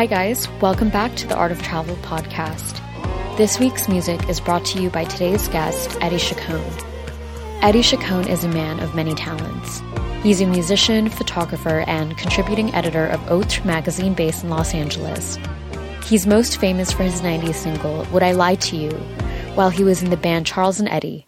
Hi, guys. Welcome back to the Art of Travel podcast. This week's music is brought to you by today's guest, Eddie Chacon. Eddie Chacon is a man of many talents. He's a musician, photographer, and contributing editor of Autre magazine based in Los Angeles. He's most famous for his 90s single, Would I Lie to You, while he was in the band Charles and Eddie.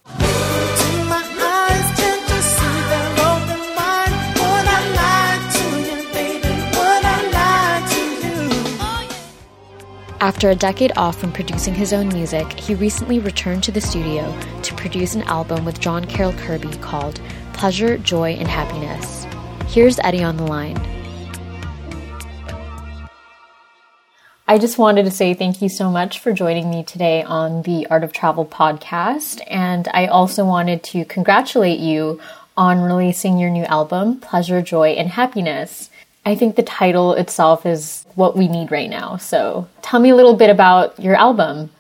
After a decade off from producing his own music, he recently returned to the studio to produce an album with John Carroll Kirby called Pleasure, Joy, and Happiness. Here's Eddie on the line. I just wanted to say thank you so much for joining me today on the Art of Travel podcast. And I also wanted to congratulate you on releasing your new album, Pleasure, Joy, and Happiness. I think the title itself is what we need right now. So tell me a little bit about your album.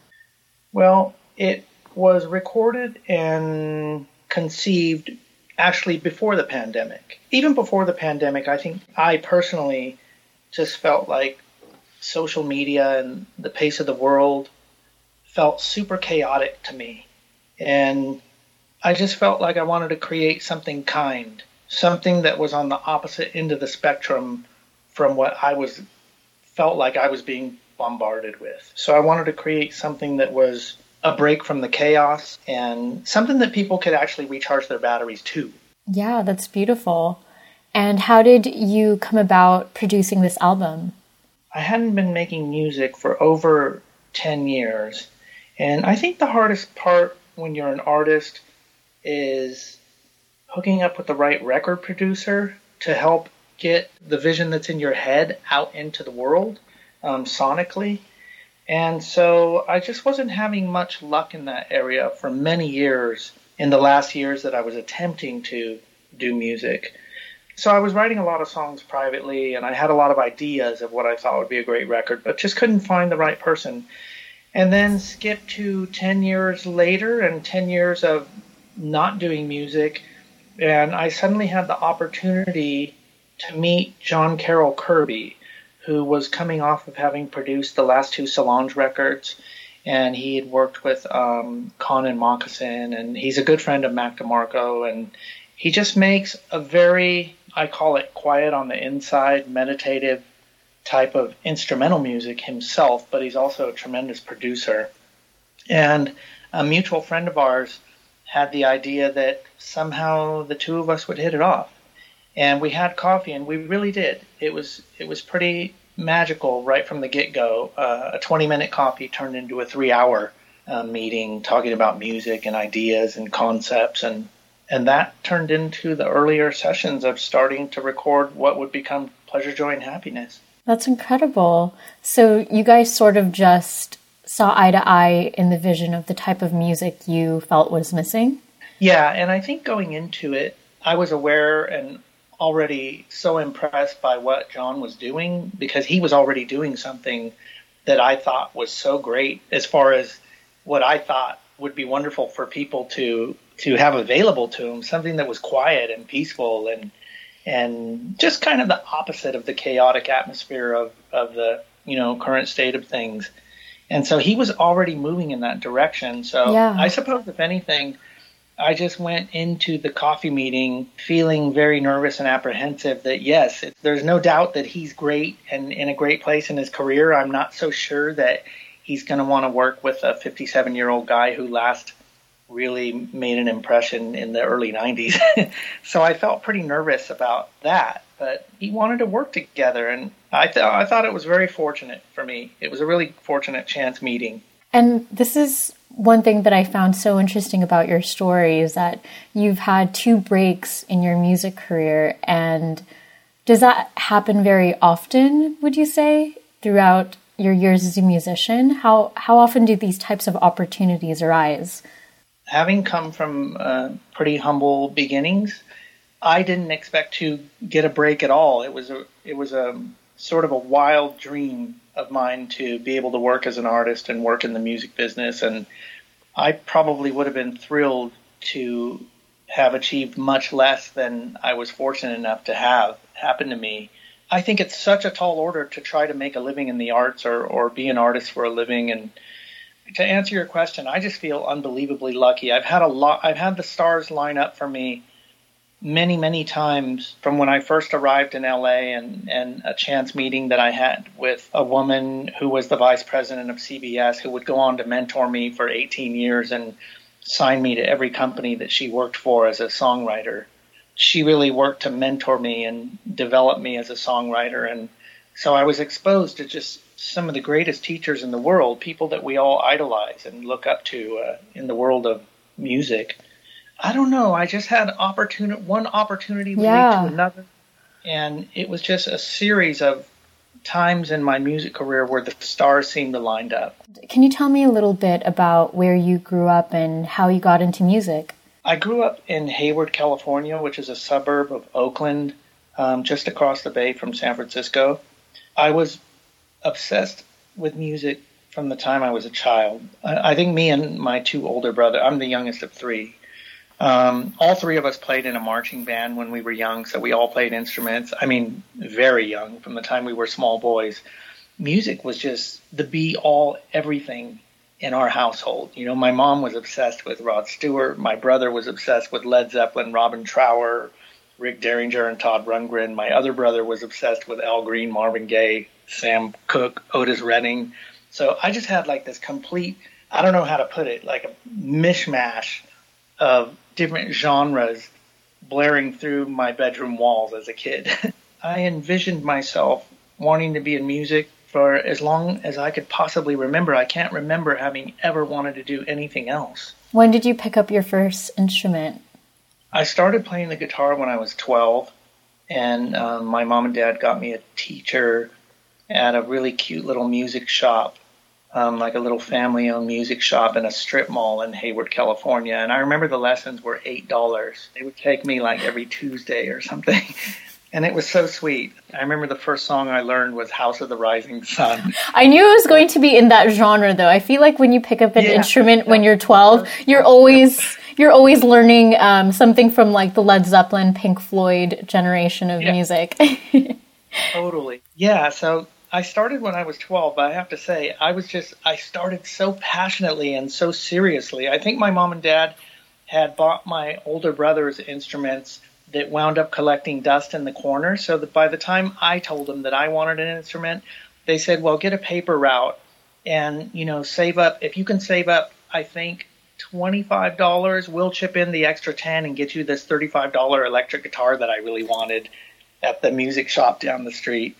Well, it was recorded and conceived actually before the pandemic. Even before the pandemic, I think I personally just felt like social media and the pace of the world felt super chaotic to me. And I just felt like I wanted to create something kind something that was on the opposite end of the spectrum from what I was felt like I was being bombarded with. So I wanted to create something that was a break from the chaos and something that people could actually recharge their batteries to. Yeah, that's beautiful. And how did you come about producing this album? I hadn't been making music for over 10 years. And I think the hardest part when you're an artist is hooking up with the right record producer to help get the vision that's in your head out into the world um, sonically. And so I just wasn't having much luck in that area for many years in the last years that I was attempting to do music. So I was writing a lot of songs privately and I had a lot of ideas of what I thought would be a great record, but just couldn't find the right person. And then skip to 10 years later and 10 years of not doing music and I suddenly had the opportunity to meet John Carroll Kirby, who was coming off of having produced the last two Solange records, and he had worked with um, Connan Mockasin, and he's a good friend of Mac DeMarco, and he just makes a very, I call it quiet on the inside, meditative type of instrumental music himself, but he's also a tremendous producer. And a mutual friend of ours had the idea that somehow the two of us would hit it off. And we had coffee, and we really did. It was it was pretty magical right from the get go. Uh, a 20 minute coffee turned into a three hour uh, meeting talking about music and ideas and concepts, and and that turned into the earlier sessions of starting to record what would become pleasure, joy, and happiness. That's incredible. So you guys sort of just saw eye to eye in the vision of the type of music you felt was missing? Yeah, and I think going into it, I was aware and already so impressed by what John was doing because he was already doing something that I thought was so great as far as what I thought would be wonderful for people to to have available to them, something that was quiet and peaceful and and just kind of the opposite of the chaotic atmosphere of, of the you know current state of things. And so he was already moving in that direction. So yeah. I suppose, if anything, I just went into the coffee meeting feeling very nervous and apprehensive that, yes, it, there's no doubt that he's great and in a great place in his career. I'm not so sure that he's going to want to work with a 57 year old guy who last really made an impression in the early 90s. so I felt pretty nervous about that but he wanted to work together, and I thought I thought it was very fortunate for me. It was a really fortunate chance meeting. And this is one thing that I found so interesting about your story is that you've had two breaks in your music career, and does that happen very often? Would you say throughout your years as a musician? How how often do these types of opportunities arise? Having come from uh, pretty humble beginnings, I didn't expect to get a break at all. It was a it was a sort of a wild dream of mine to be able to work as an artist and work in the music business and I probably would have been thrilled to have achieved much less than I was fortunate enough to have happen to me. I think it's such a tall order to try to make a living in the arts or, or be an artist for a living. And to answer your question, I just feel unbelievably lucky. I've had a lot, I've had the stars line up for me many, many times from when I first arrived in LA and, and a chance meeting that I had with a woman who was the vice president of CBS who would go on to mentor me for 18 years and sign me to every company that she worked for as a songwriter she really worked to mentor me and develop me as a songwriter. And so I was exposed to just some of the greatest teachers in the world, people that we all idolize and look up to uh, in the world of music. I don't know. I just had opportunity, one opportunity would yeah. lead to another, and it was just a series of times in my music career where the stars seemed to line up. Can you tell me a little bit about where you grew up and how you got into music? I grew up in Hayward, California, which is a suburb of Oakland, um, just across the bay from San Francisco. I was obsessed with music from the time I was a child. I, I think me and my two older brothers, I'm the youngest of three. Um, all three of us played in a marching band when we were young, so we all played instruments. I mean, very young, from the time we were small boys. Music was just the be all everything in our household. You know, my mom was obsessed with Rod Stewart. My brother was obsessed with Led Zeppelin, Robin Trower, Rick Derringer, and Todd Rundgren. My other brother was obsessed with Al Green, Marvin Gaye, Sam Cooke, Otis Redding. So I just had like this complete, I don't know how to put it, like a mishmash of different genres blaring through my bedroom walls as a kid. I envisioned myself wanting to be in music for as long as I could possibly remember. I can't remember having ever wanted to do anything else. When did you pick up your first instrument? I started playing the guitar when I was 12, and um, my mom and dad got me a teacher at a really cute little music shop, um, like a little family owned music shop in a strip mall in Hayward, California. And I remember the lessons were $8. They would take me like every Tuesday or something. and it was so sweet. I remember the first song I learned was House of the Rising Sun. I knew it was going to be in that genre though. I feel like when you pick up an yeah, instrument when you're 12, you're always you're always learning um, something from like the Led Zeppelin, Pink Floyd generation of yeah. music. totally. Yeah, so I started when I was 12, but I have to say I was just I started so passionately and so seriously. I think my mom and dad had bought my older brother's instruments that wound up collecting dust in the corner. So that by the time I told them that I wanted an instrument, they said, "Well, get a paper route and you know save up. If you can save up, I think twenty-five dollars, we'll chip in the extra ten and get you this thirty-five dollar electric guitar that I really wanted at the music shop down the street."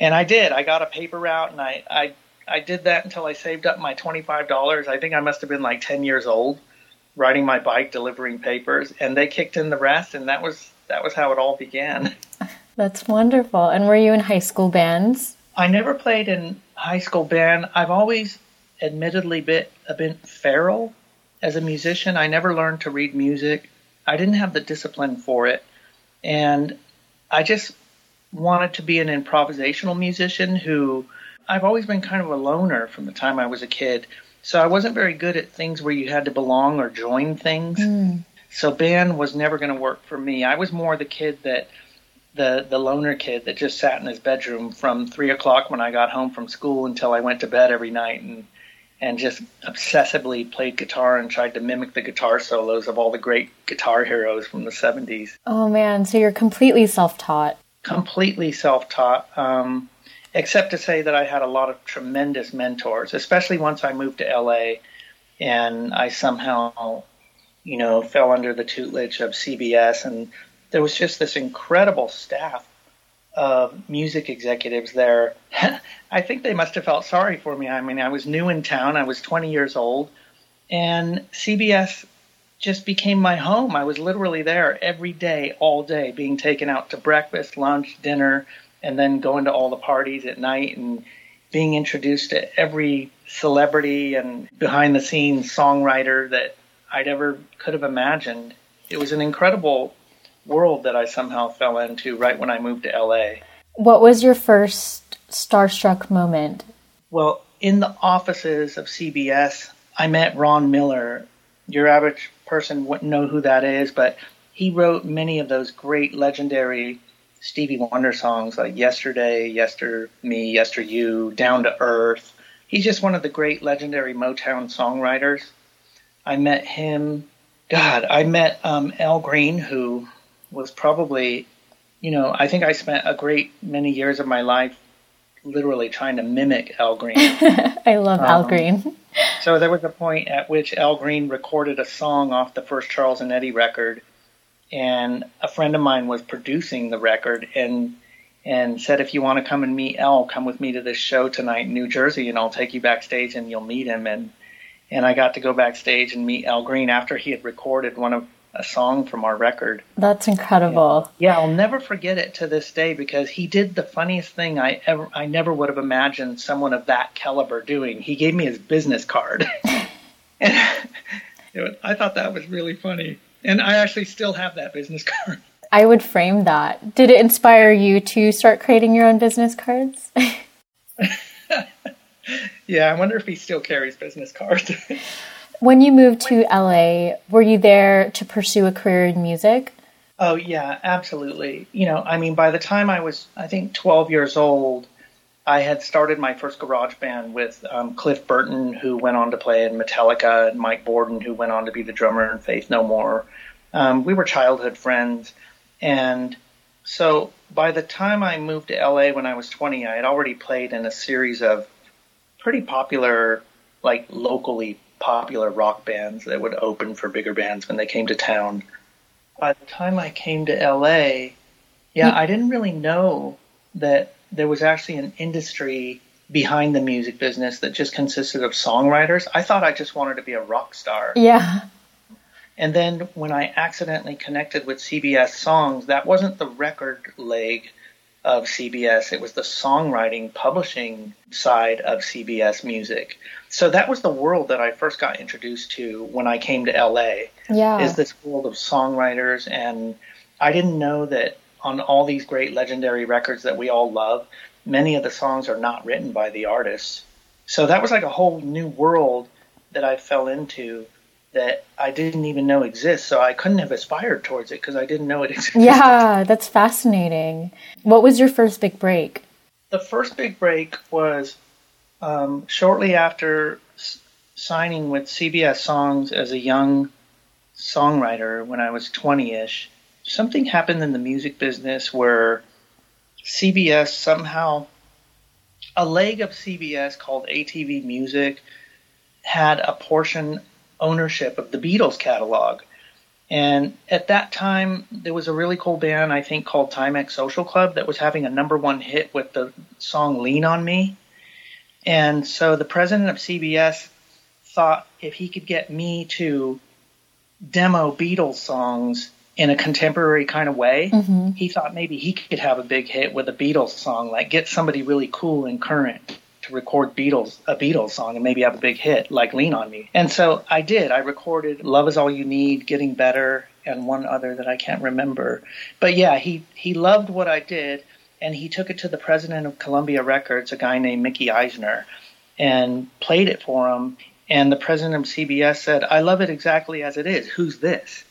And I did. I got a paper route, and I I I did that until I saved up my twenty-five dollars. I think I must have been like ten years old riding my bike, delivering papers, and they kicked in the rest, and that was that was how it all began. That's wonderful. And were you in high school bands? I never played in high school band. I've always, admittedly, bit a bit feral as a musician. I never learned to read music. I didn't have the discipline for it, and I just wanted to be an improvisational musician who I've always been kind of a loner from the time I was a kid. So I wasn't very good at things where you had to belong or join things. Mm. So band was never going to work for me. I was more the kid that the the loner kid that just sat in his bedroom from three o'clock when I got home from school until I went to bed every night and and just obsessively played guitar and tried to mimic the guitar solos of all the great guitar heroes from the 70s. Oh man, so you're completely self-taught. Completely self-taught. Um, except to say that I had a lot of tremendous mentors, especially once I moved to LA and I somehow, you know, fell under the tutelage of CBS. And there was just this incredible staff of music executives there. I think they must have felt sorry for me. I mean, I was new in town, I was 20 years old, and CBS just became my home. I was literally there every day, all day, being taken out to breakfast, lunch, dinner and then going to all the parties at night and being introduced to every celebrity and behind the scenes songwriter that I'd ever could have imagined. It was an incredible world that I somehow fell into right when I moved to LA. What was your first starstruck moment? Well, in the offices of CBS, I met Ron Miller. Your average person wouldn't know who that is, but he wrote many of those great legendary Stevie Wonder songs like Yesterday, Yester Me, Yester You, Down to Earth. He's just one of the great legendary Motown songwriters. I met him, God, I met um, Al Green, who was probably, you know, I think I spent a great many years of my life literally trying to mimic Al Green. I love um, Al Green. so there was a point at which Al Green recorded a song off the first Charles and Eddie record, and a friend of mine was producing the record and and said, if you want to come and meet Al, come with me to this show tonight in New Jersey, and I'll take you backstage and you'll meet him. And and I got to go backstage and meet Al Green after he had recorded one of a song from our record. That's incredible. Yeah, I'll never forget it to this day because he did the funniest thing I ever I never would have imagined someone of that caliber doing. He gave me his business card. and I thought that was really funny. And I actually still have that business card. I would frame that. Did it inspire you to start creating your own business cards? yeah, I wonder if he still carries business cards. When you moved to LA, were you there to pursue a career in music? Oh, yeah, absolutely. You know, I mean, by the time I was, I think, 12 years old, I had started my first garage band with um, Cliff Burton, who went on to play in Metallica, and Mike Bordin, who went on to be the drummer in Faith No More. Um, we were childhood friends. And so by the time I moved to LA when I was 20, I had already played in a series of pretty popular, like locally popular rock bands that would open for bigger bands when they came to town. By the time I came to LA, yeah, I didn't really know that there was actually an industry behind the music business that just consisted of songwriters. I thought I just wanted to be a rock star. Yeah. And then when I accidentally connected with CBS Songs, that wasn't the record leg of CBS. It was the songwriting publishing side of CBS Music. So that was the world that I first got introduced to when I came to LA. Yeah. Is this world of songwriters and I didn't know that on all these great legendary records that we all love, many of the songs are not written by the artists. So that was like a whole new world that I fell into that I didn't even know exists. So I couldn't have aspired towards it because I didn't know it existed. Yeah, that's fascinating. What was your first big break? The first big break was um, shortly after s- signing with CBS Songs as a young songwriter when I was 20 ish. Something happened in the music business where CBS somehow, a leg of CBS called ATV Music had a portion ownership of the Beatles catalog. And at that time, there was a really cool band, I think, called Timex Social Club that was having a number one hit with the song Lean on Me. And so the president of CBS thought if he could get me to demo Beatles songs in a contemporary kind of way, mm-hmm. he thought maybe he could have a big hit with a Beatles song, like get somebody really cool and current to record Beatles a Beatles song and maybe have a big hit like Lean on Me. And so I did. I recorded Love is All You Need, Getting Better, and one other that I can't remember. But yeah, he he loved what I did and he took it to the president of Columbia Records, a guy named Mickey Eisner, and played it for him. And the president of CBS said, "I love it exactly as it is. Who's this?"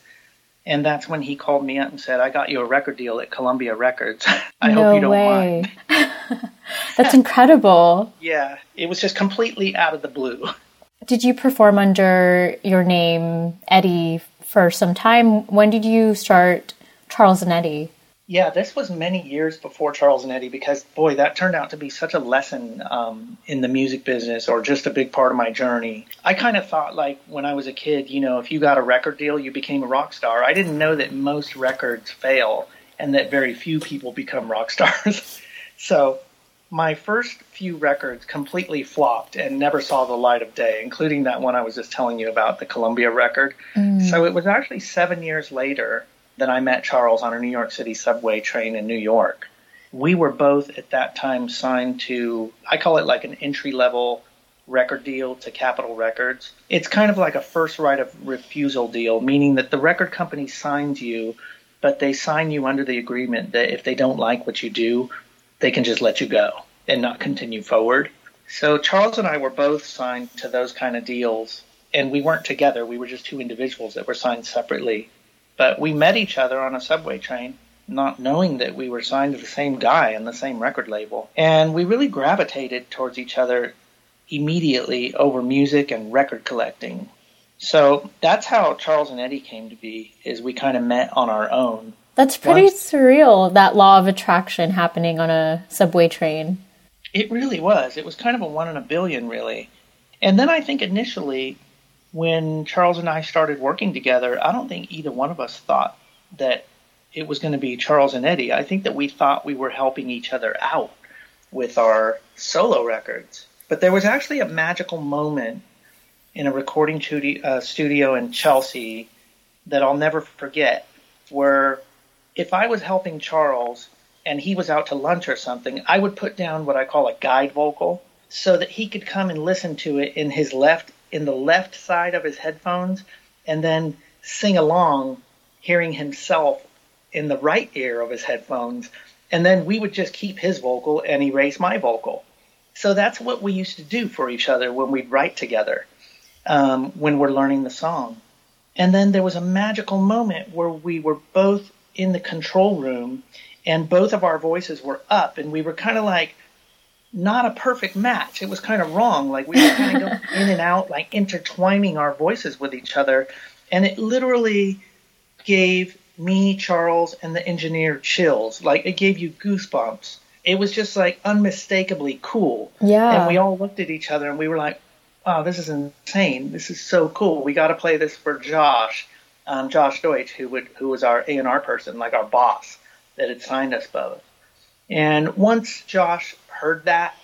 And that's when he called me up and said, "I got you a record deal at Columbia Records. I no hope you don't way. mind." That's incredible. Yeah, it was just completely out of the blue. Did you perform under your name, Eddie, for some time? When did you start Charles and Eddie? Yeah, this was many years before Charles and Eddie because, boy, that turned out to be such a lesson um, in the music business or just a big part of my journey. I kind of thought, like, when I was a kid, you know, if you got a record deal, you became a rock star. I didn't know that most records fail and that very few people become rock stars. so my first few records completely flopped and never saw the light of day, including that one I was just telling you about, the Columbia record. Mm. So it was actually seven years later that I met Charles on a New York City subway train in New York. We were both at that time signed to, I call it like an entry level record deal to Capitol Records. It's kind of like a first right of refusal deal, meaning that the record company signs you, but they sign you under the agreement that if they don't like what you do, they can just let you go and not continue forward. So Charles and I were both signed to those kind of deals, and we weren't together. We were just two individuals that were signed separately. But we met each other on a subway train, not knowing that we were signed to the same guy and the same record label. And we really gravitated towards each other immediately over music and record collecting. So that's how Charles and Eddie came to be, is we kind of met on our own. That's pretty Once, surreal, that law of attraction happening on a subway train. It really was. It was kind of a one in a billion, really. And then I think initially, when Charles and I started working together, I don't think either one of us thought that it was going to be Charles and Eddie. I think that we thought we were helping each other out with our solo records. But there was actually a magical moment in a recording uh, studio in Chelsea that I'll never forget, where if I was helping Charles and he was out to lunch or something, I would put down what I call a guide vocal so that he could come and listen to it in his left in the left side of his headphones and then sing along hearing himself in the right ear of his headphones. And then we would just keep his vocal and erase my vocal. So that's what we used to do for each other when we'd write together um, when we're learning the song. And then there was a magical moment where we were both in the control room and both of our voices were up and we were kind of like not a perfect match. It was kind of wrong. Like we were kind of going in and out, like intertwining our voices with each other. And it literally gave me, Charles, and the engineer chills. Like it gave you goosebumps. It was just like unmistakably cool. Yeah. And we all looked at each other and we were like, wow, this is insane. This is so cool. We got to play this for Josh, um, Josh Deutsch, who would, who was our A&R person, like our boss that had signed us both. And once Josh heard that,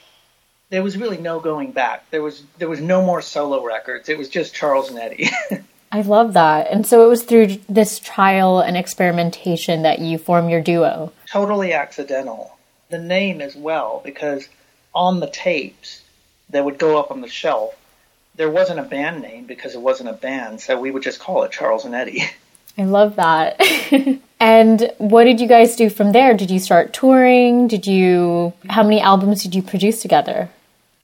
there was really no going back. There was there was no more solo records. It was just Charles and Eddie. I love that. And so it was through this trial and experimentation that you form your duo. Totally accidental. The name as well, because on the tapes that would go up on the shelf, there wasn't a band name because it wasn't a band, so we would just call it Charles and Eddie. I love that. and what did you guys do from there? Did you start touring? Did you how many albums did you produce together?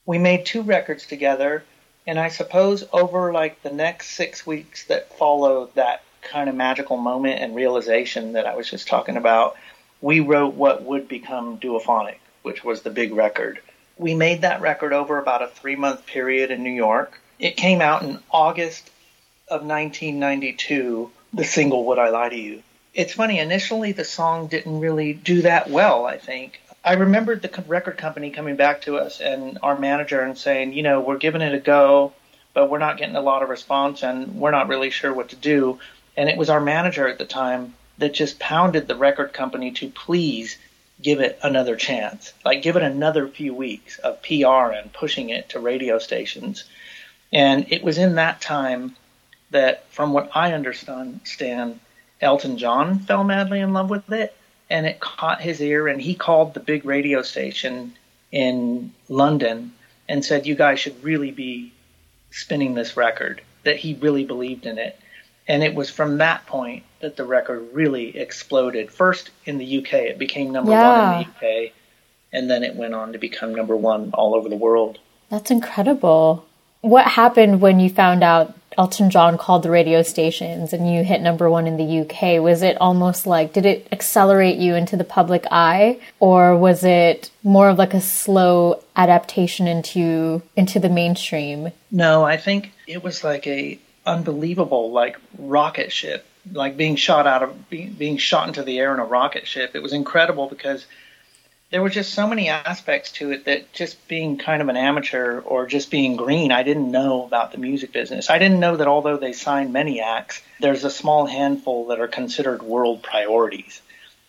We made two records together, and I suppose over like the next 6 weeks that followed that kind of magical moment and realization that I was just talking about, we wrote what would become Duophonic, which was the big record. We made that record over about a 3-month period in New York. It came out in August of 1992 the single Would I Lie to You. It's funny, initially the song didn't really do that well, I think. I remembered the record company coming back to us and our manager and saying, you know, we're giving it a go, but we're not getting a lot of response and we're not really sure what to do. And it was our manager at the time that just pounded the record company to please give it another chance. Like give it another few weeks of PR and pushing it to radio stations. And it was in that time that, from what I understand, Elton John fell madly in love with it, and it caught his ear, and he called the big radio station in London and said, "You guys should really be spinning this record." That he really believed in it, and it was from that point that the record really exploded. First in the UK, it became number yeah. one in the UK, and then it went on to become number one all over the world. That's incredible. What happened when you found out Elton John called the radio stations and you hit number one in the UK, was it almost like, did it accelerate you into the public eye? Or was it more of like a slow adaptation into, into the mainstream? No, I think it was like a unbelievable, like rocket ship, like being shot out of, being, being shot into the air in a rocket ship. It was incredible because there were just so many aspects to it that just being kind of an amateur or just being green, I didn't know about the music business. I didn't know that although they sign many acts, there's a small handful that are considered world priorities.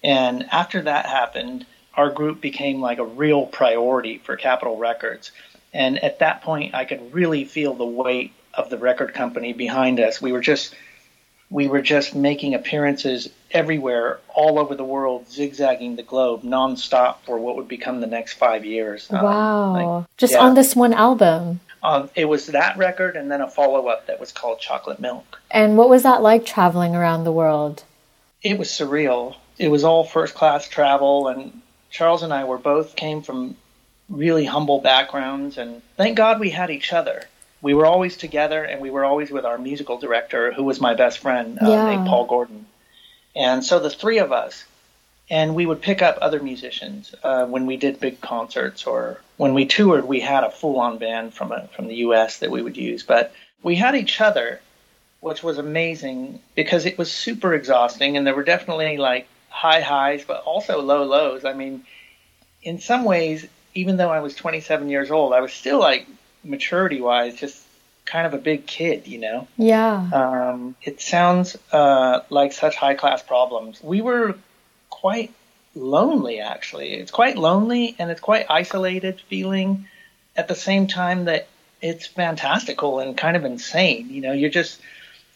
And after that happened, our group became like a real priority for Capitol Records. And at that point, I could really feel the weight of the record company behind us. We were just we were just making appearances everywhere, all over the world, zigzagging the globe nonstop for what would become the next five years. Um, wow. Um, like, just yeah. on this one album. Um, it was that record and then a follow up that was called Chocolate Milk. And what was that like traveling around the world? It was surreal. It was all first class travel, and Charles and I were both came from really humble backgrounds, and thank God we had each other we were always together and we were always with our musical director, who was my best friend, uh, yeah. named Paul Gordon. And so the three of us, and we would pick up other musicians uh, when we did big concerts or when we toured. We had a full-on band from a, from the U.S. that we would use, but we had each other, which was amazing because it was super exhausting, and there were definitely like high highs, but also low lows. I mean, in some ways, even though I was 27 years old, I was still like maturity-wise just kind of a big kid, you know. Yeah. Um, it sounds uh, like such high-class problems. We were quite lonely, actually. It's quite lonely and it's quite isolated feeling at the same time that it's fantastical and kind of insane. You know, you're just,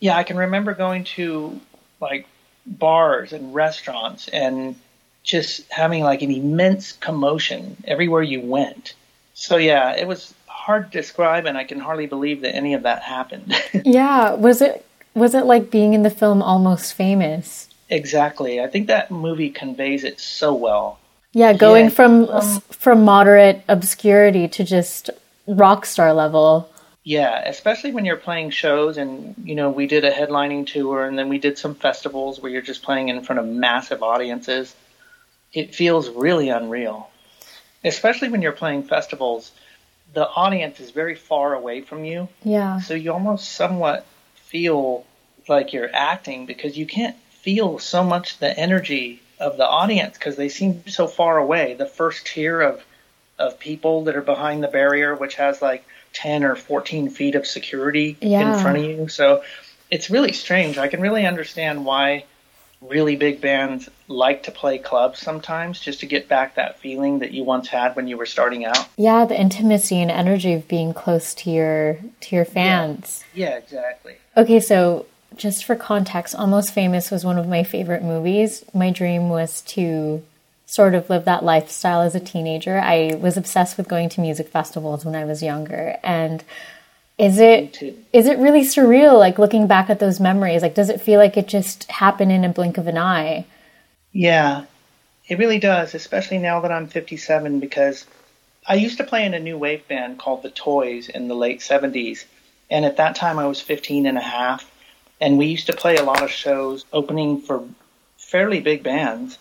yeah, I can remember going to like bars and restaurants and just having like an immense commotion everywhere you went. So yeah, it was hard to describe and I can hardly believe that any of that happened. yeah, was it was it like being in the film Almost Famous? Exactly. I think that movie conveys it so well. Yeah, going yeah, from um, from moderate obscurity to just rock star level. Yeah, especially when you're playing shows and you know, we did a headlining tour and then we did some festivals where you're just playing in front of massive audiences. It feels really unreal. Especially when you're playing festivals, the audience is very far away from you. Yeah. So you almost somewhat feel like you're acting because you can't feel so much the energy of the audience because they seem so far away. The first tier of of people that are behind the barrier, which has like ten or fourteen feet of security yeah. in front of you. So it's really strange. I can really understand why really big bands like to play clubs sometimes just to get back that feeling that you once had when you were starting out. Yeah, the intimacy and energy of being close to your to your fans. Yeah, yeah exactly. Okay, so just for context, Almost Famous was one of my favorite movies. My dream was to sort of live that lifestyle as a teenager. I was obsessed with going to music festivals when I was younger and is it is it really surreal like looking back at those memories? Like does it feel like it just happened in a blink of an eye? Yeah. It really does, especially now that I'm 57 because I used to play in a new wave band called The Toys in the late 70s. And at that time I was 15 and a half and we used to play a lot of shows opening for fairly big bands.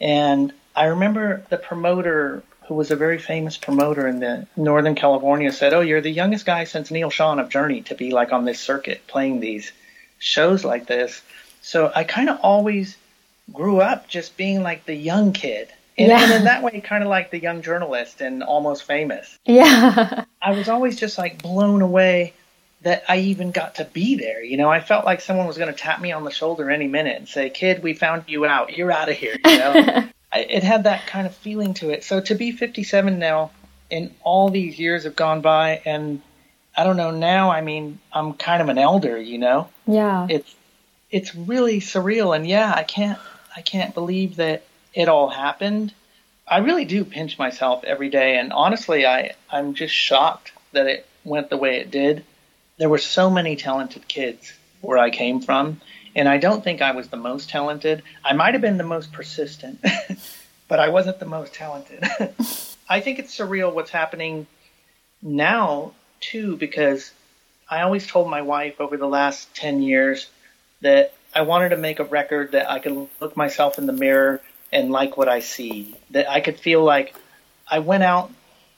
And I remember the promoter, who was a very famous promoter in the Northern California, said, "Oh, you're the youngest guy since Neal Schon of Journey to be like on this circuit playing these shows like this." So I kind of always grew up just being like the young kid. And, yeah. and in that way, kind of like the young journalist and almost famous. Yeah. I was always just like blown away that I even got to be there. You know, I felt like someone was going to tap me on the shoulder any minute and say, "Kid, we found you out. You're out of here." You know, it had that kind of feeling to it. So to be 57 now, and all these years have gone by, and I don't know now. I mean, I'm kind of an elder. You know. Yeah. It's it's really surreal, and yeah, I can't I can't believe that it all happened. I really do pinch myself every day, and honestly, I I'm just shocked that it went the way it did there were so many talented kids where I came from, and I don't think I was the most talented. I might have been the most persistent, but I wasn't the most talented. I think it's surreal what's happening now, too, because I always told my wife over the last 10 years that I wanted to make a record that I could look myself in the mirror and like what I see, that I could feel like I went out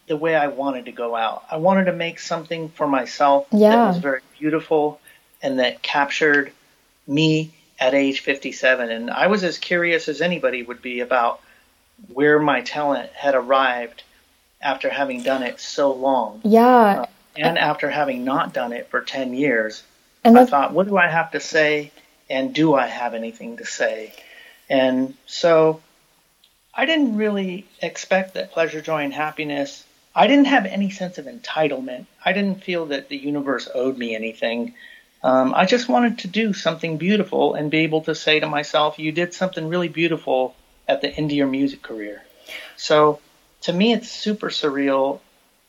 the way I wanted to go out. I wanted to make something for myself yeah. that was very beautiful and that captured me at age 57. And I was as curious as anybody would be about where my talent had arrived after having done it so long. Yeah. Uh, and after having not done it for 10 years, and I thought, what do I have to say? And do I have anything to say? And so I didn't really expect that pleasure, joy, and happiness I didn't have any sense of entitlement. I didn't feel that the universe owed me anything. Um, I just wanted to do something beautiful and be able to say to myself, you did something really beautiful at the end of your music career. So to me, it's super surreal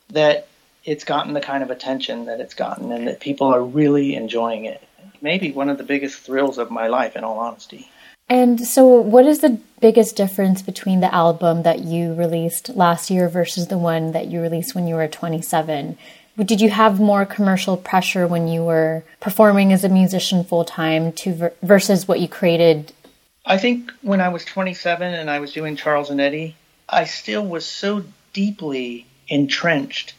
that it's gotten the kind of attention that it's gotten and that people are really enjoying it. Maybe one of the biggest thrills of my life, in all honesty. And so, what is the biggest difference between the album that you released last year versus the one that you released when you were 27? Did you have more commercial pressure when you were performing as a musician full time to versus what you created I think when I was 27 and I was doing Charles and Eddie, I still was so deeply entrenched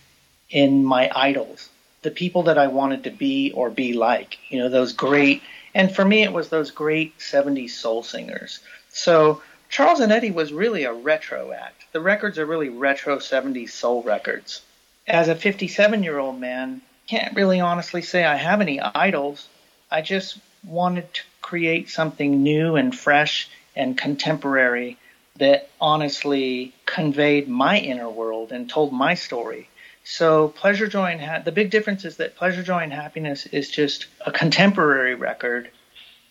in my idols, the people that I wanted to be or be like, you know, those great, and for me it was those great 70s soul singers. So Charles and Eddie was really a retro act. The records are really retro 70s soul records. As a 57 year old man, can't really honestly say I have any idols. I just wanted to create something new and fresh and contemporary that honestly conveyed my inner world and told my story. So pleasure, joy, and ha- the big difference is that pleasure, joy, and happiness is just a contemporary record,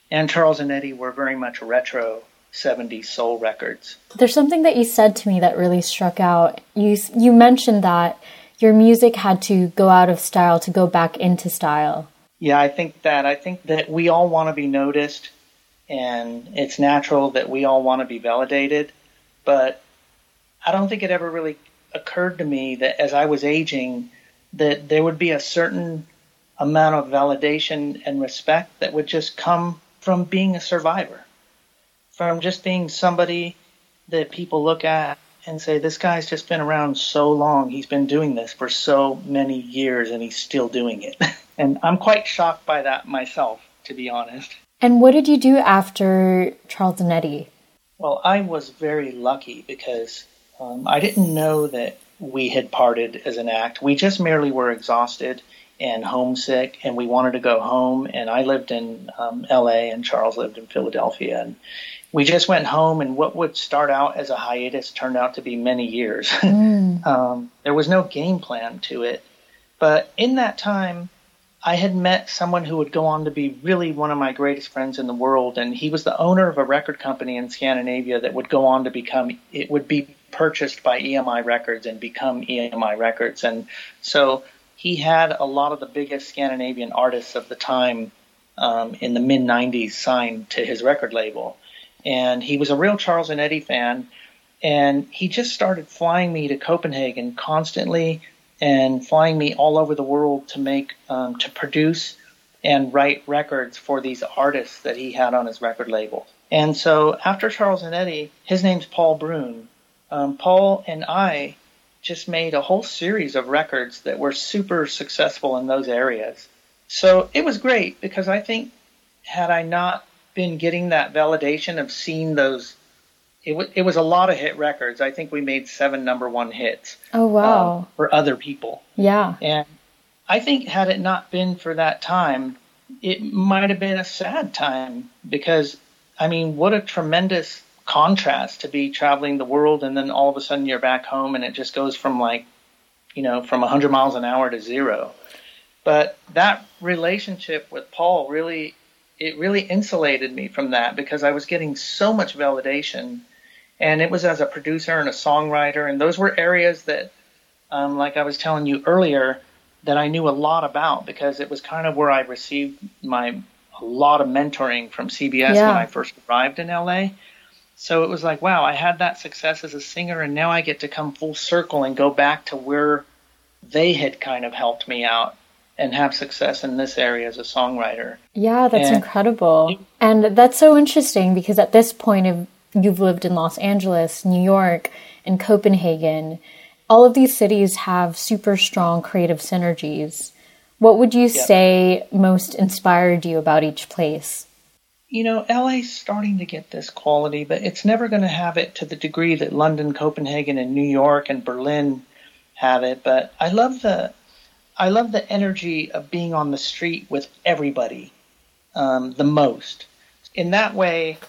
and Charles and Eddie were very much retro 70s soul records. There's something that you said to me that really struck out. You you mentioned that your music had to go out of style to go back into style. Yeah, I think that I think that we all want to be noticed and it's natural that we all want to be validated, but I don't think it ever really occurred to me that as I was aging, that there would be a certain amount of validation and respect that would just come from being a survivor, from just being somebody that people look at and say, this guy's just been around so long. He's been doing this for so many years and he's still doing it. and I'm quite shocked by that myself, to be honest. And what did you do after Charles and Eddie? Well, I was very lucky because um, I didn't know that we had parted as an act. We just merely were exhausted and homesick, and we wanted to go home. And I lived in um, L.A. and Charles lived in Philadelphia, and we just went home. And what would start out as a hiatus turned out to be many years. Mm. um, there was no game plan to it, but in that time, I had met someone who would go on to be really one of my greatest friends in the world, and he was the owner of a record company in Scandinavia that would go on to become it would be purchased by EMI Records and become EMI Records, and so he had a lot of the biggest Scandinavian artists of the time um, in the mid '90s signed to his record label, and he was a real Charles and Eddie fan, and he just started flying me to Copenhagen constantly and flying me all over the world to make um, to produce and write records for these artists that he had on his record label. And so after Charles and Eddie, his name's Paul Brun. Um, Paul and I just made a whole series of records that were super successful in those areas. So it was great because I think had I not been getting that validation of seeing those it, w- it was a lot of hit records. I think we made seven number one hits. Oh wow! Um, for other people. Yeah. And I think had it not been for that time, it might have been a sad time because I mean, what a tremendous contrast to be traveling the world and then all of a sudden you're back home and it just goes from like, you know, from 100 miles an hour to zero. But that relationship with Paul really it really insulated me from that because I was getting so much validation and it was as a producer and a songwriter, and those were areas that, um, like I was telling you earlier, that I knew a lot about because it was kind of where I received my a lot of mentoring from CBS yeah. when I first arrived in LA. So it was like, wow, I had that success as a singer, and now I get to come full circle and go back to where they had kind of helped me out and have success in this area as a songwriter. Yeah, that's and incredible. And that's so interesting because at this point of you've lived in Los Angeles, New York, and Copenhagen. All of these cities have super strong creative synergies. What would you say most inspired you about each place? You know, LA's starting to get this quality, but it's never going to have it to the degree that London, Copenhagen, and New York and Berlin have it. But I love the, I love the energy of being on the street with everybody, um, the most. In that way,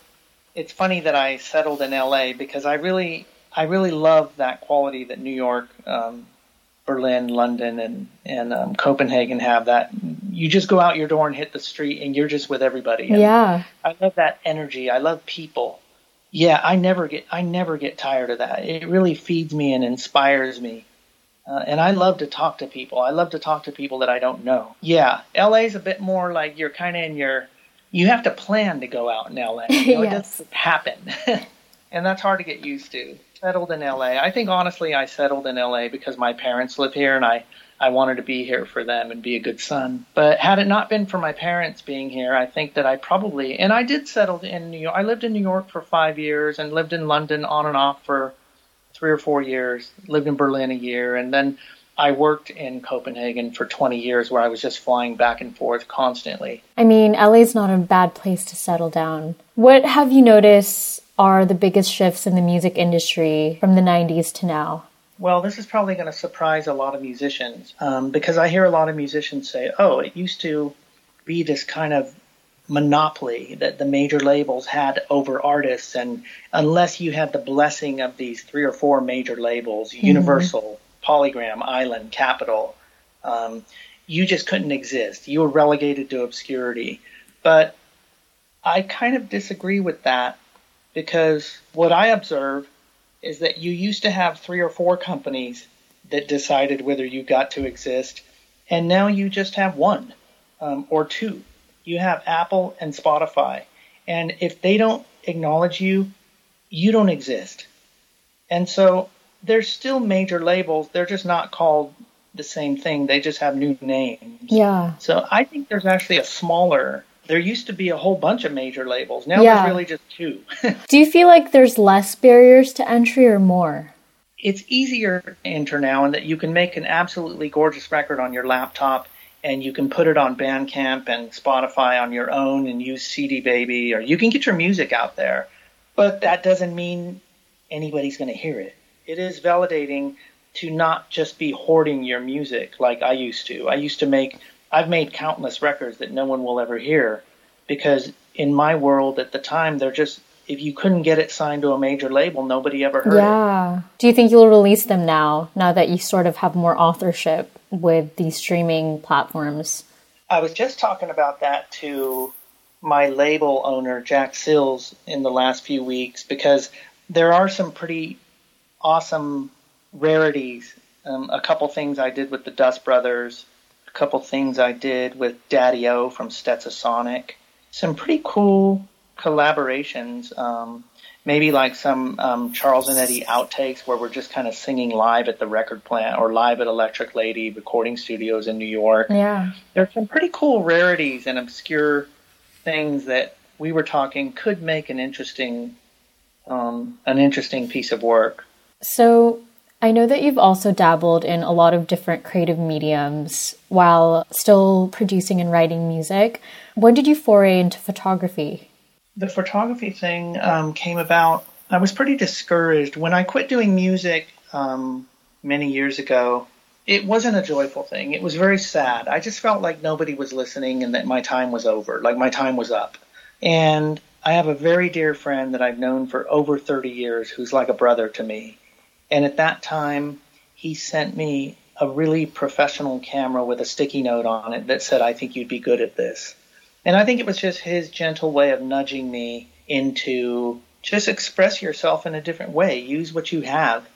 it's funny that I settled in LA because I really I really love that quality that New York, um, Berlin, London, and and um, Copenhagen have. That you just go out your door and hit the street, and you're just with everybody. And yeah, I love that energy. I love people. Yeah, I never get I never get tired of that. It really feeds me and inspires me. Uh, and I love to talk to people. I love to talk to people that I don't know. Yeah, LA's a bit more like you're kind of in your you have to plan to go out in LA. You know, yes. It doesn't happen. and that's hard to get used to. Settled in LA. I think honestly, I settled in LA because my parents live here, and I I wanted to be here for them and be a good son. But had it not been for my parents being here, I think that I probably and I did settle in New York. I lived in New York for five years and lived in London on and off for three or four years. Lived in Berlin a year, and then I worked in Copenhagen for 20 years where I was just flying back and forth constantly. I mean, LA's not a bad place to settle down. What have you noticed are the biggest shifts in the music industry from the 90s to now? Well, this is probably going to surprise a lot of musicians um, because I hear a lot of musicians say, oh, it used to be this kind of monopoly that the major labels had over artists. And unless you had the blessing of these three or four major labels, mm-hmm. Universal, Polygram, Island, Capitol, um, you just couldn't exist. You were relegated to obscurity. But I kind of disagree with that because what I observe is that you used to have three or four companies that decided whether you got to exist, and now you just have one um, or two. You have Apple and Spotify, and if they don't acknowledge you, you don't exist. And so they're still major labels. They're just not called the same thing. They just have new names. Yeah. So I think there's actually a smaller. There used to be a whole bunch of major labels. Now yeah. there's really just two. Do you feel like there's less barriers to entry or more? It's easier to enter now in that you can make an absolutely gorgeous record on your laptop and you can put it on Bandcamp and Spotify on your own and use CD Baby or you can get your music out there. But that doesn't mean anybody's going to hear it it is validating to not just be hoarding your music like I used to. I used to make, I've made countless records that no one will ever hear because in my world at the time, they're just, if you couldn't get it signed to a major label, nobody ever heard yeah. it. Yeah. Do you think you'll release them now, now that you sort of have more authorship with these streaming platforms? I was just talking about that to my label owner, Jack Sills, in the last few weeks because there are some pretty awesome rarities. Um, a couple things I did with the Dust Brothers, a couple things I did with Daddy O from Stetsasonic. Some pretty cool collaborations. Um, maybe like some um, Charles and Eddie outtakes where we're just kind of singing live at the record plant or live at Electric Lady recording studios in New York. Yeah. There's some pretty cool rarities and obscure things that we were talking could make an interesting um, an interesting piece of work. So, I know that you've also dabbled in a lot of different creative mediums while still producing and writing music. When did you foray into photography? The photography thing um, came about. I was pretty discouraged when I quit doing music um, many years ago. It wasn't a joyful thing. It was very sad. I just felt like nobody was listening and that my time was over, like my time was up. And I have a very dear friend that I've known for over 30 years who's like a brother to me. And at that time, he sent me a really professional camera with a sticky note on it that said, I think you'd be good at this. And I think it was just his gentle way of nudging me into just express yourself in a different way. Use what you have.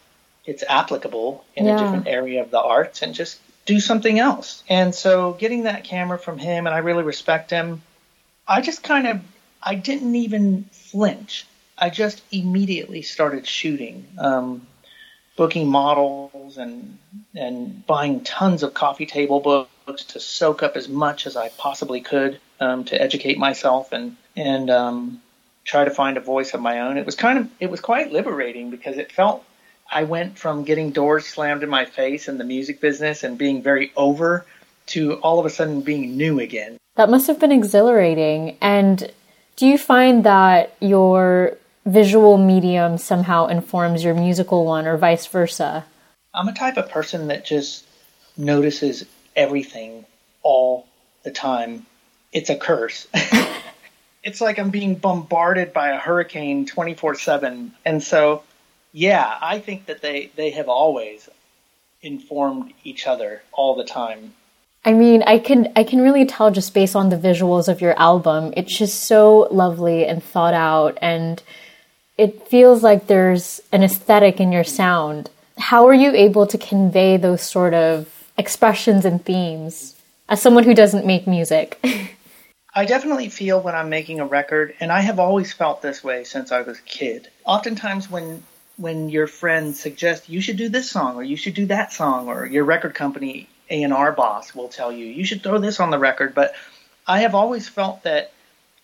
It's applicable in yeah. a different area of the arts and just do something else. And so getting that camera from him, and I really respect him, I just kind of, I didn't even flinch. I just immediately started shooting. Um, booking models and and buying tons of coffee table books to soak up as much as I possibly could um, to educate myself and and um, try to find a voice of my own. It was kind of it was quite liberating because it felt I went from getting doors slammed in my face in the music business and being very over to all of a sudden being new again. That must have been exhilarating. And do you find that your visual medium somehow informs your musical one or vice versa? I'm a type of person that just notices everything all the time. It's a curse. it's like I'm being bombarded by a hurricane 24/7. And so yeah, I think that they they have always informed each other all the time. I mean, I can I can really tell just based on the visuals of your album. It's just so lovely and thought out and it feels like there's an aesthetic in your sound. How are you able to convey those sort of expressions and themes as someone who doesn't make music? I definitely feel when I'm making a record, and I have always felt this way since I was a kid. Oftentimes, when when your friends suggest you should do this song or you should do that song, or your record company A and R boss will tell you you should throw this on the record, but I have always felt that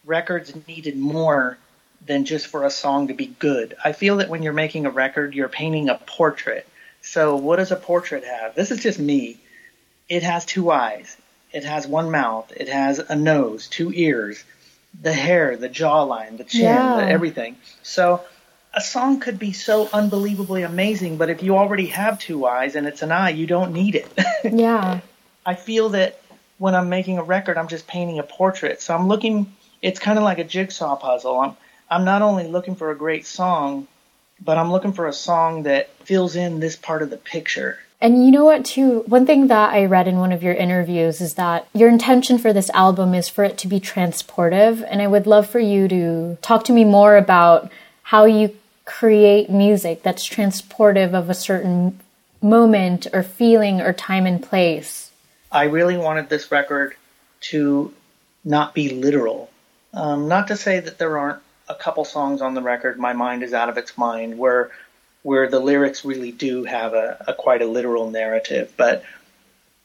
records needed more than just for a song to be good. I feel that when you're making a record, you're painting a portrait. So, what does a portrait have? This is just me. It has two eyes. It has one mouth. It has a nose, two ears, the hair, the jawline, the chin, Yeah. the everything. So a song could be so unbelievably amazing, but if you already have two eyes and it's an eye, you don't need it. Yeah. I feel that when I'm making a record, I'm just painting a portrait. So I'm looking. It's kind of like a jigsaw puzzle. I'm I'm not only looking for a great song, but I'm looking for a song that fills in this part of the picture. And you know what, too? One thing that I read in one of your interviews is that your intention for this album is for it to be transportive. And I would love for you to talk to me more about how you create music that's transportive of a certain moment or feeling or time and place. I really wanted this record to not be literal. Um, not to say that there aren't a couple songs on the record, My Mind is Out of Its Mind, where where the lyrics really do have a, a quite a literal narrative. But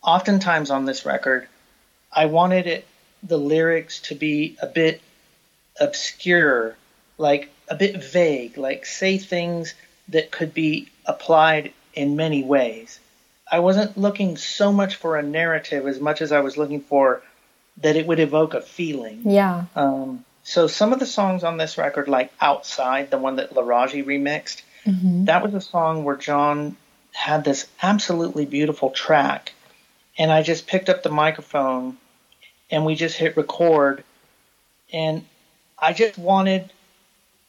oftentimes on this record, I wanted it the lyrics to be a bit obscure, like a bit vague, like say things that could be applied in many ways. I wasn't looking so much for a narrative as much as I was looking for that it would evoke a feeling. Yeah. Um, so some of the songs on this record, like Outside, the one that Laraji remixed, Mm-hmm. that was a song where John had this absolutely beautiful track. And I just picked up the microphone and we just hit record. And I just wanted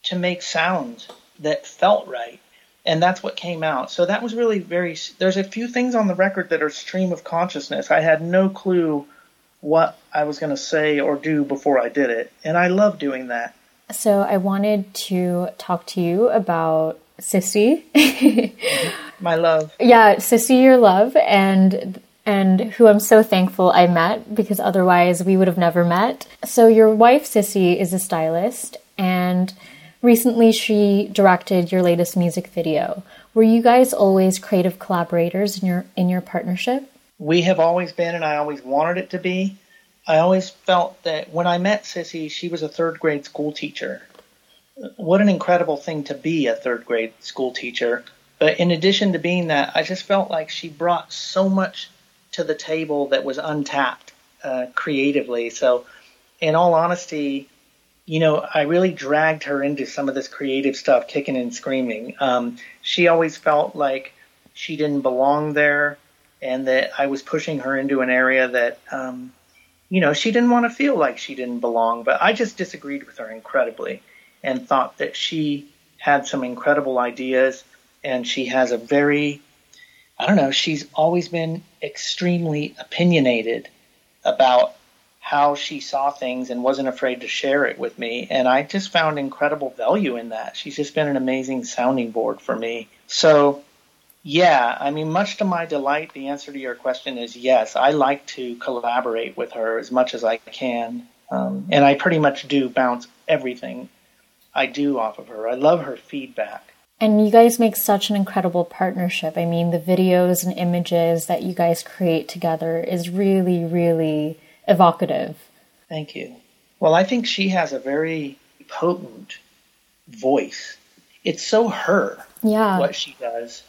to make sounds that felt right. And that's what came out. So that was really very, there's a few things on the record that are stream of consciousness. I had no clue what I was going to say or do before I did it. And I love doing that. So I wanted to talk to you about Sissy. My love. yeah, Sissy, your love, and and who I'm so thankful I met because otherwise we would have never met. So your wife Sissy is a stylist, and recently she directed your latest music video. Were you guys always creative collaborators in your in your partnership? we have always been, and I always wanted it to be. I always felt that when I met Sissy, she was a third grade school teacher. What an incredible thing to be a third grade school teacher. But in addition to being that, I just felt like she brought so much to the table that was untapped uh, creatively. So, in all honesty, you know, I really dragged her into some of this creative stuff, kicking and screaming. Um, she always felt like she didn't belong there and that I was pushing her into an area that, um, you know, she didn't want to feel like she didn't belong. But I just disagreed with her incredibly and thought that she had some incredible ideas and she has a very, I don't know, she's always been extremely opinionated about how she saw things and wasn't afraid to share it with me. And I just found incredible value in that. She's just been an amazing sounding board for me. So, yeah, I mean, much to my delight, the answer to your question is yes. I like to collaborate with her as much as I can. Um, and I pretty much do bounce everything I do off of her. I love her feedback. And you guys make such an incredible partnership. I mean, the videos and images that you guys create together is really, really evocative. Thank you. Well, I think she has a very potent voice. It's so her, Yeah. what she does.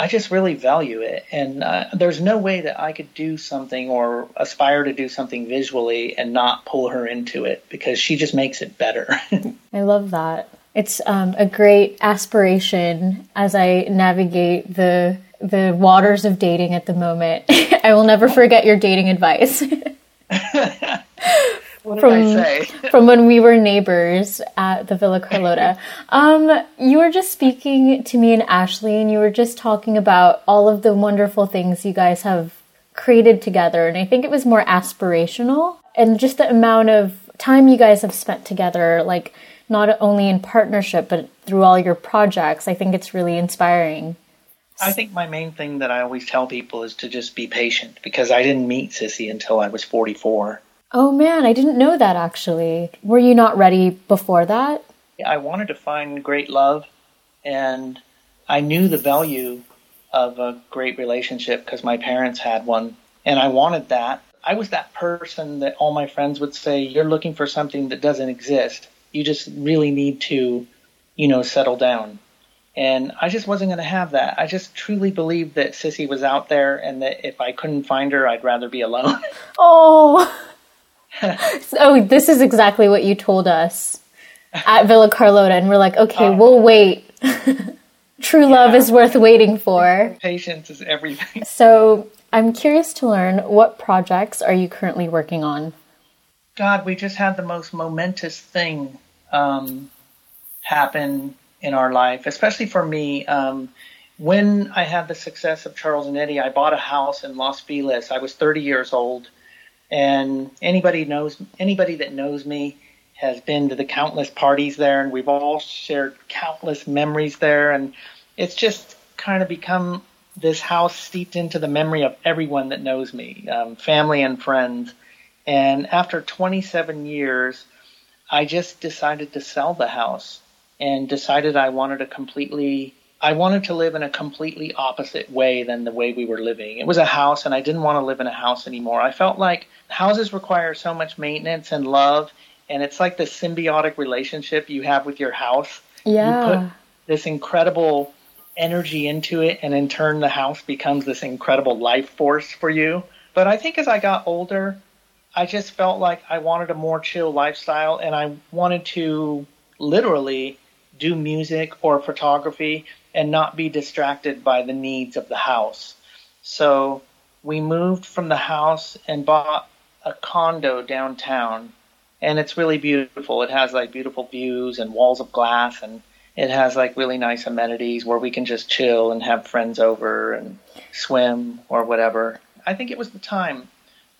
I just really value it. And uh, there's no way that I could do something or aspire to do something visually and not pull her into it because she just makes it better. I love that. It's um, a great aspiration as I navigate the the waters of dating at the moment. I will never forget your dating advice what did From- I say? from when we were neighbors at the Villa Carlotta. Um, you were just speaking to me and Ashley, and you were just talking about all of the wonderful things you guys have created together. And I think it was more aspirational and just the amount of time you guys have spent together, like not only in partnership, but through all your projects. I think it's really inspiring. I think my main thing that I always tell people is to just be patient because I didn't meet Sissy until I was 44. Oh man, I didn't know that actually. Were you not ready before that? I wanted to find great love, and I knew the value of a great relationship because my parents had one, and I wanted that. I was that person that all my friends would say, You're looking for something that doesn't exist. You just really need to, you know, settle down. And I just wasn't going to have that. I just truly believed that Sissy was out there and that if I couldn't find her, I'd rather be alone. Oh. oh, this is exactly what you told us at Villa Carlotta. And we're like, okay, uh, we'll wait. True yeah. love is worth waiting for. Patience is everything. So I'm curious to learn what projects are you currently working on? God, we just had the most momentous thing um, happen in our life, especially for me. Um, when I had the success of Charles and Eddie, I bought a house in Los Feliz. I was 30 years old, and anybody knows anybody that knows me has been to the countless parties there, and we've all shared countless memories there, and it's just kind of become this house steeped into the memory of everyone that knows me, um, family and friends. And after 27 years, I just decided to sell the house and decided I wanted a completely I wanted to live in a completely opposite way than the way we were living. It was a house and I didn't want to live in a house anymore. I felt like houses require so much maintenance and love and it's like the symbiotic relationship you have with your house. Yeah. You put this incredible energy into it and in turn the house becomes this incredible life force for you. But I think as I got older, I just felt like I wanted a more chill lifestyle and I wanted to literally do music or photography and not be distracted by the needs of the house. So we moved from the house and bought a condo downtown and it's really beautiful. It has like beautiful views and walls of glass and it has like really nice amenities where we can just chill and have friends over and swim or whatever. I think it was the time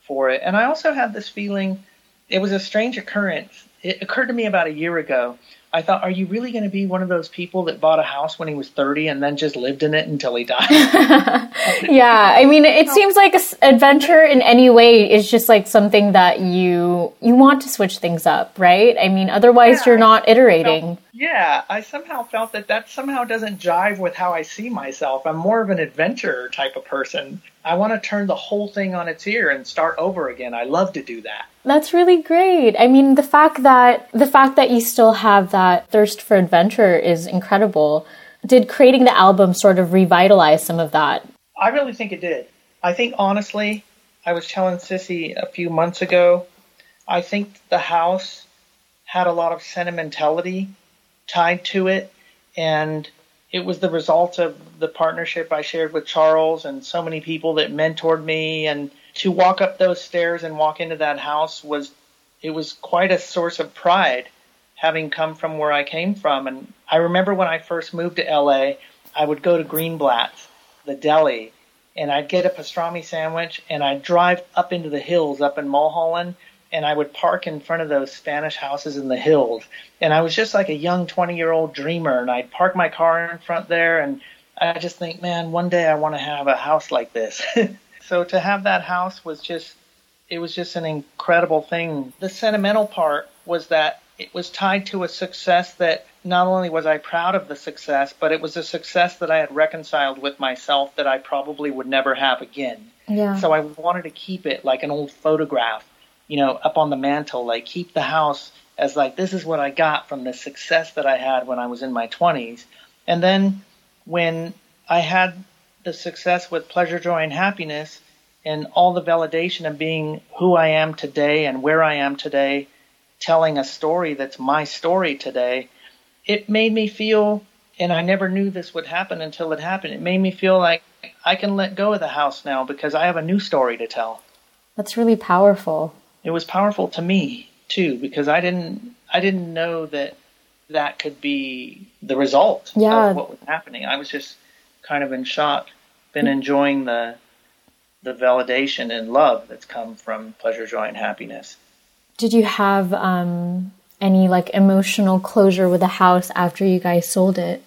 for it. And I also had this feeling it was a strange occurrence. It occurred to me about a year ago I thought, are you really going to be one of those people that bought a house when he was 30 and then just lived in it until he died? yeah, I mean, it seems like adventure in any way is just like something that you you want to switch things up, right? I mean, otherwise yeah, you're not iterating. Yeah, I somehow felt that that somehow doesn't jive with how I see myself. I'm more of an adventurer type of person. I want to turn the whole thing on its ear and start over again. I love to do that. That's really great. I mean, the fact that the fact that you still have that thirst for adventure is incredible. Did creating the album sort of revitalize some of that? I really think it did. I think honestly, I was telling Sissy a few months ago, I think the house had a lot of sentimentality tied to it. And it was the result of the partnership I shared with Charles and so many people that mentored me. And to walk up those stairs and walk into that house was it was quite a source of pride having come from where I came from. And I remember when I first moved to LA I would go to Greenblatt's the deli and I'd get a pastrami sandwich and I'd drive up into the hills up in Mulholland and I would park in front of those Spanish houses in the hills. And I was just like a young 20 year old dreamer and I'd park my car in front there and I just think, man, one day I want to have a house like this. so to have that house was just, it was just an incredible thing. The sentimental part was that it was tied to a success that not only was I proud of the success, but it was a success that I had reconciled with myself that I probably would never have again. Yeah. So I wanted to keep it like an old photograph you know, up on the mantle, like keep the house as like this is what I got from the success that I had when I was in my 20s. And then when I had the success with pleasure, joy, and happiness, and all the validation of being who I am today and where I am today, telling a story that's my story today, it made me feel, and I never knew this would happen until it happened. It made me feel like I can let go of the house now because I have a new story to tell. That's really powerful it was powerful to me too because I didn't I didn't know that that could be the result yeah. of what was happening. I was just kind of in shock, been enjoying the the validation and love that's come from pleasure, joy, and happiness. Did you have um, any like emotional closure with the house after you guys sold it?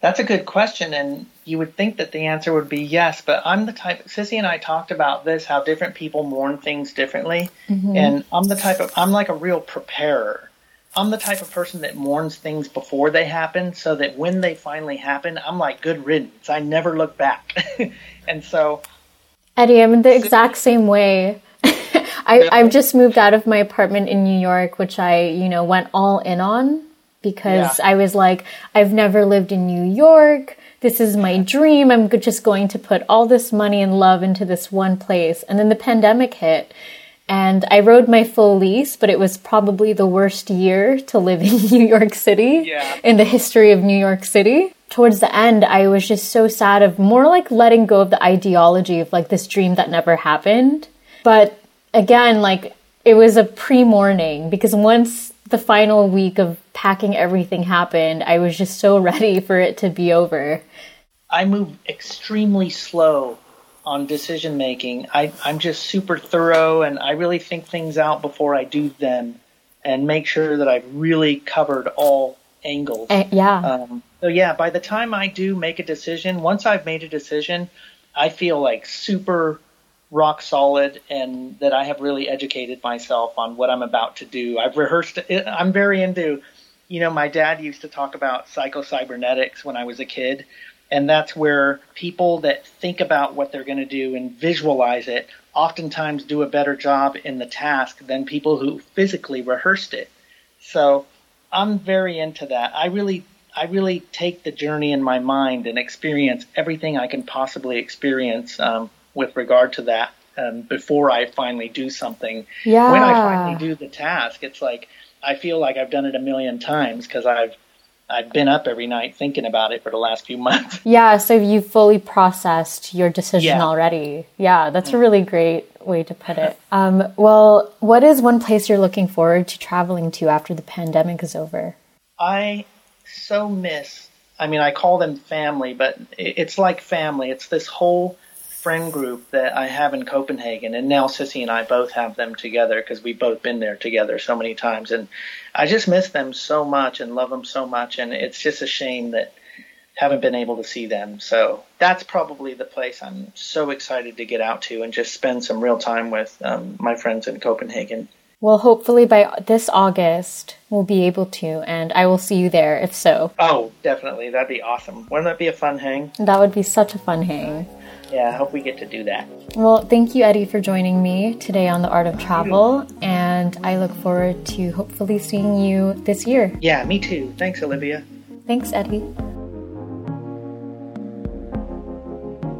That's a good question, and you would think that the answer would be yes, but I'm the type, Sissy and I talked about this, how different people mourn things differently, mm-hmm. and I'm the type of, I'm like a real preparer. I'm the type of person that mourns things before they happen so that when they finally happen, I'm like good riddance. I never look back. and so. Eddie, I'm in the exact same way. I, I've just moved out of my apartment in New York, which I, you know, went all in on because yeah. I was like, I've never lived in New York. This is my dream. I'm just going to put all this money and love into this one place. And then the pandemic hit and I rode my full lease, but it was probably the worst year to live in New York City yeah. in the history of New York City. Towards the end, I was just so sad of more like letting go of the ideology of like this dream that never happened. But again, like it was a pre mourning because once the final week of packing everything happened, I was just so ready for it to be over. I move extremely slow on decision making. I, I'm just super thorough and I really think things out before I do them and make sure that I've really covered all angles. Uh, yeah. Um, so yeah, by the time I do make a decision, once I've made a decision, I feel like super rock solid and that I have really educated myself on what I'm about to do. I've rehearsed it. I'm very into, you know, my dad used to talk about psychocybernetics when I was a kid. And that's where people that think about what they're going to do and visualize it oftentimes do a better job in the task than people who physically rehearsed it. So I'm very into that. I really I really take the journey in my mind and experience everything I can possibly experience um, with regard to that um, before I finally do something. Yeah. When I finally do the task, it's like I feel like I've done it a million times because I've I've been up every night thinking about it for the last few months. Yeah, so you fully processed your decision yeah. already. Yeah, that's mm-hmm. a really great way to put it. Um, well, what is one place you're looking forward to traveling to after the pandemic is over? I so miss. I mean, I call them family, but it's like family. It's this whole friend group that I have in Copenhagen, and now Sissy and I both have them together because we've both been there together so many times, and I just miss them so much and love them so much, and it's just a shame that haven't been able to see them. So that's probably the place I'm so excited to get out to and just spend some real time with um, my friends in Copenhagen. Well, hopefully by this August we'll be able to, and I will see you there if so. Oh, definitely. That'd be awesome. Wouldn't that be a fun hang? That would be such a fun hang yeah, I hope we get to do that. Well, thank you, Eddie, for joining me today on the Art of Travel, and I look forward to hopefully seeing you this year. Yeah, me too. Thanks, Olivia. Thanks, Eddie.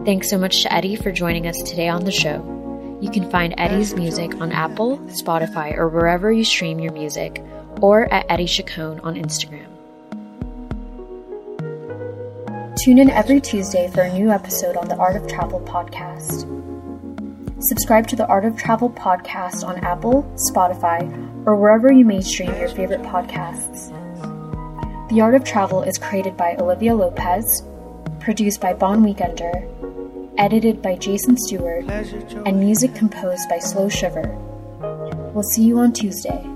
Thanks so much to Eddie for joining us today on the show. You can find Eddie's music on Apple, Spotify, or wherever you stream your music, or at Eddie Chacon on Instagram. Tune in every Tuesday for a new episode on the Art of Travel podcast. Subscribe to the Art of Travel podcast on Apple, Spotify, or wherever you may stream your favorite podcasts. The Art of Travel is created by Olivia Lopez, produced by Bon Weekender, edited by Jason Stewart, and music composed by Slow Shiver. We'll see you on Tuesday.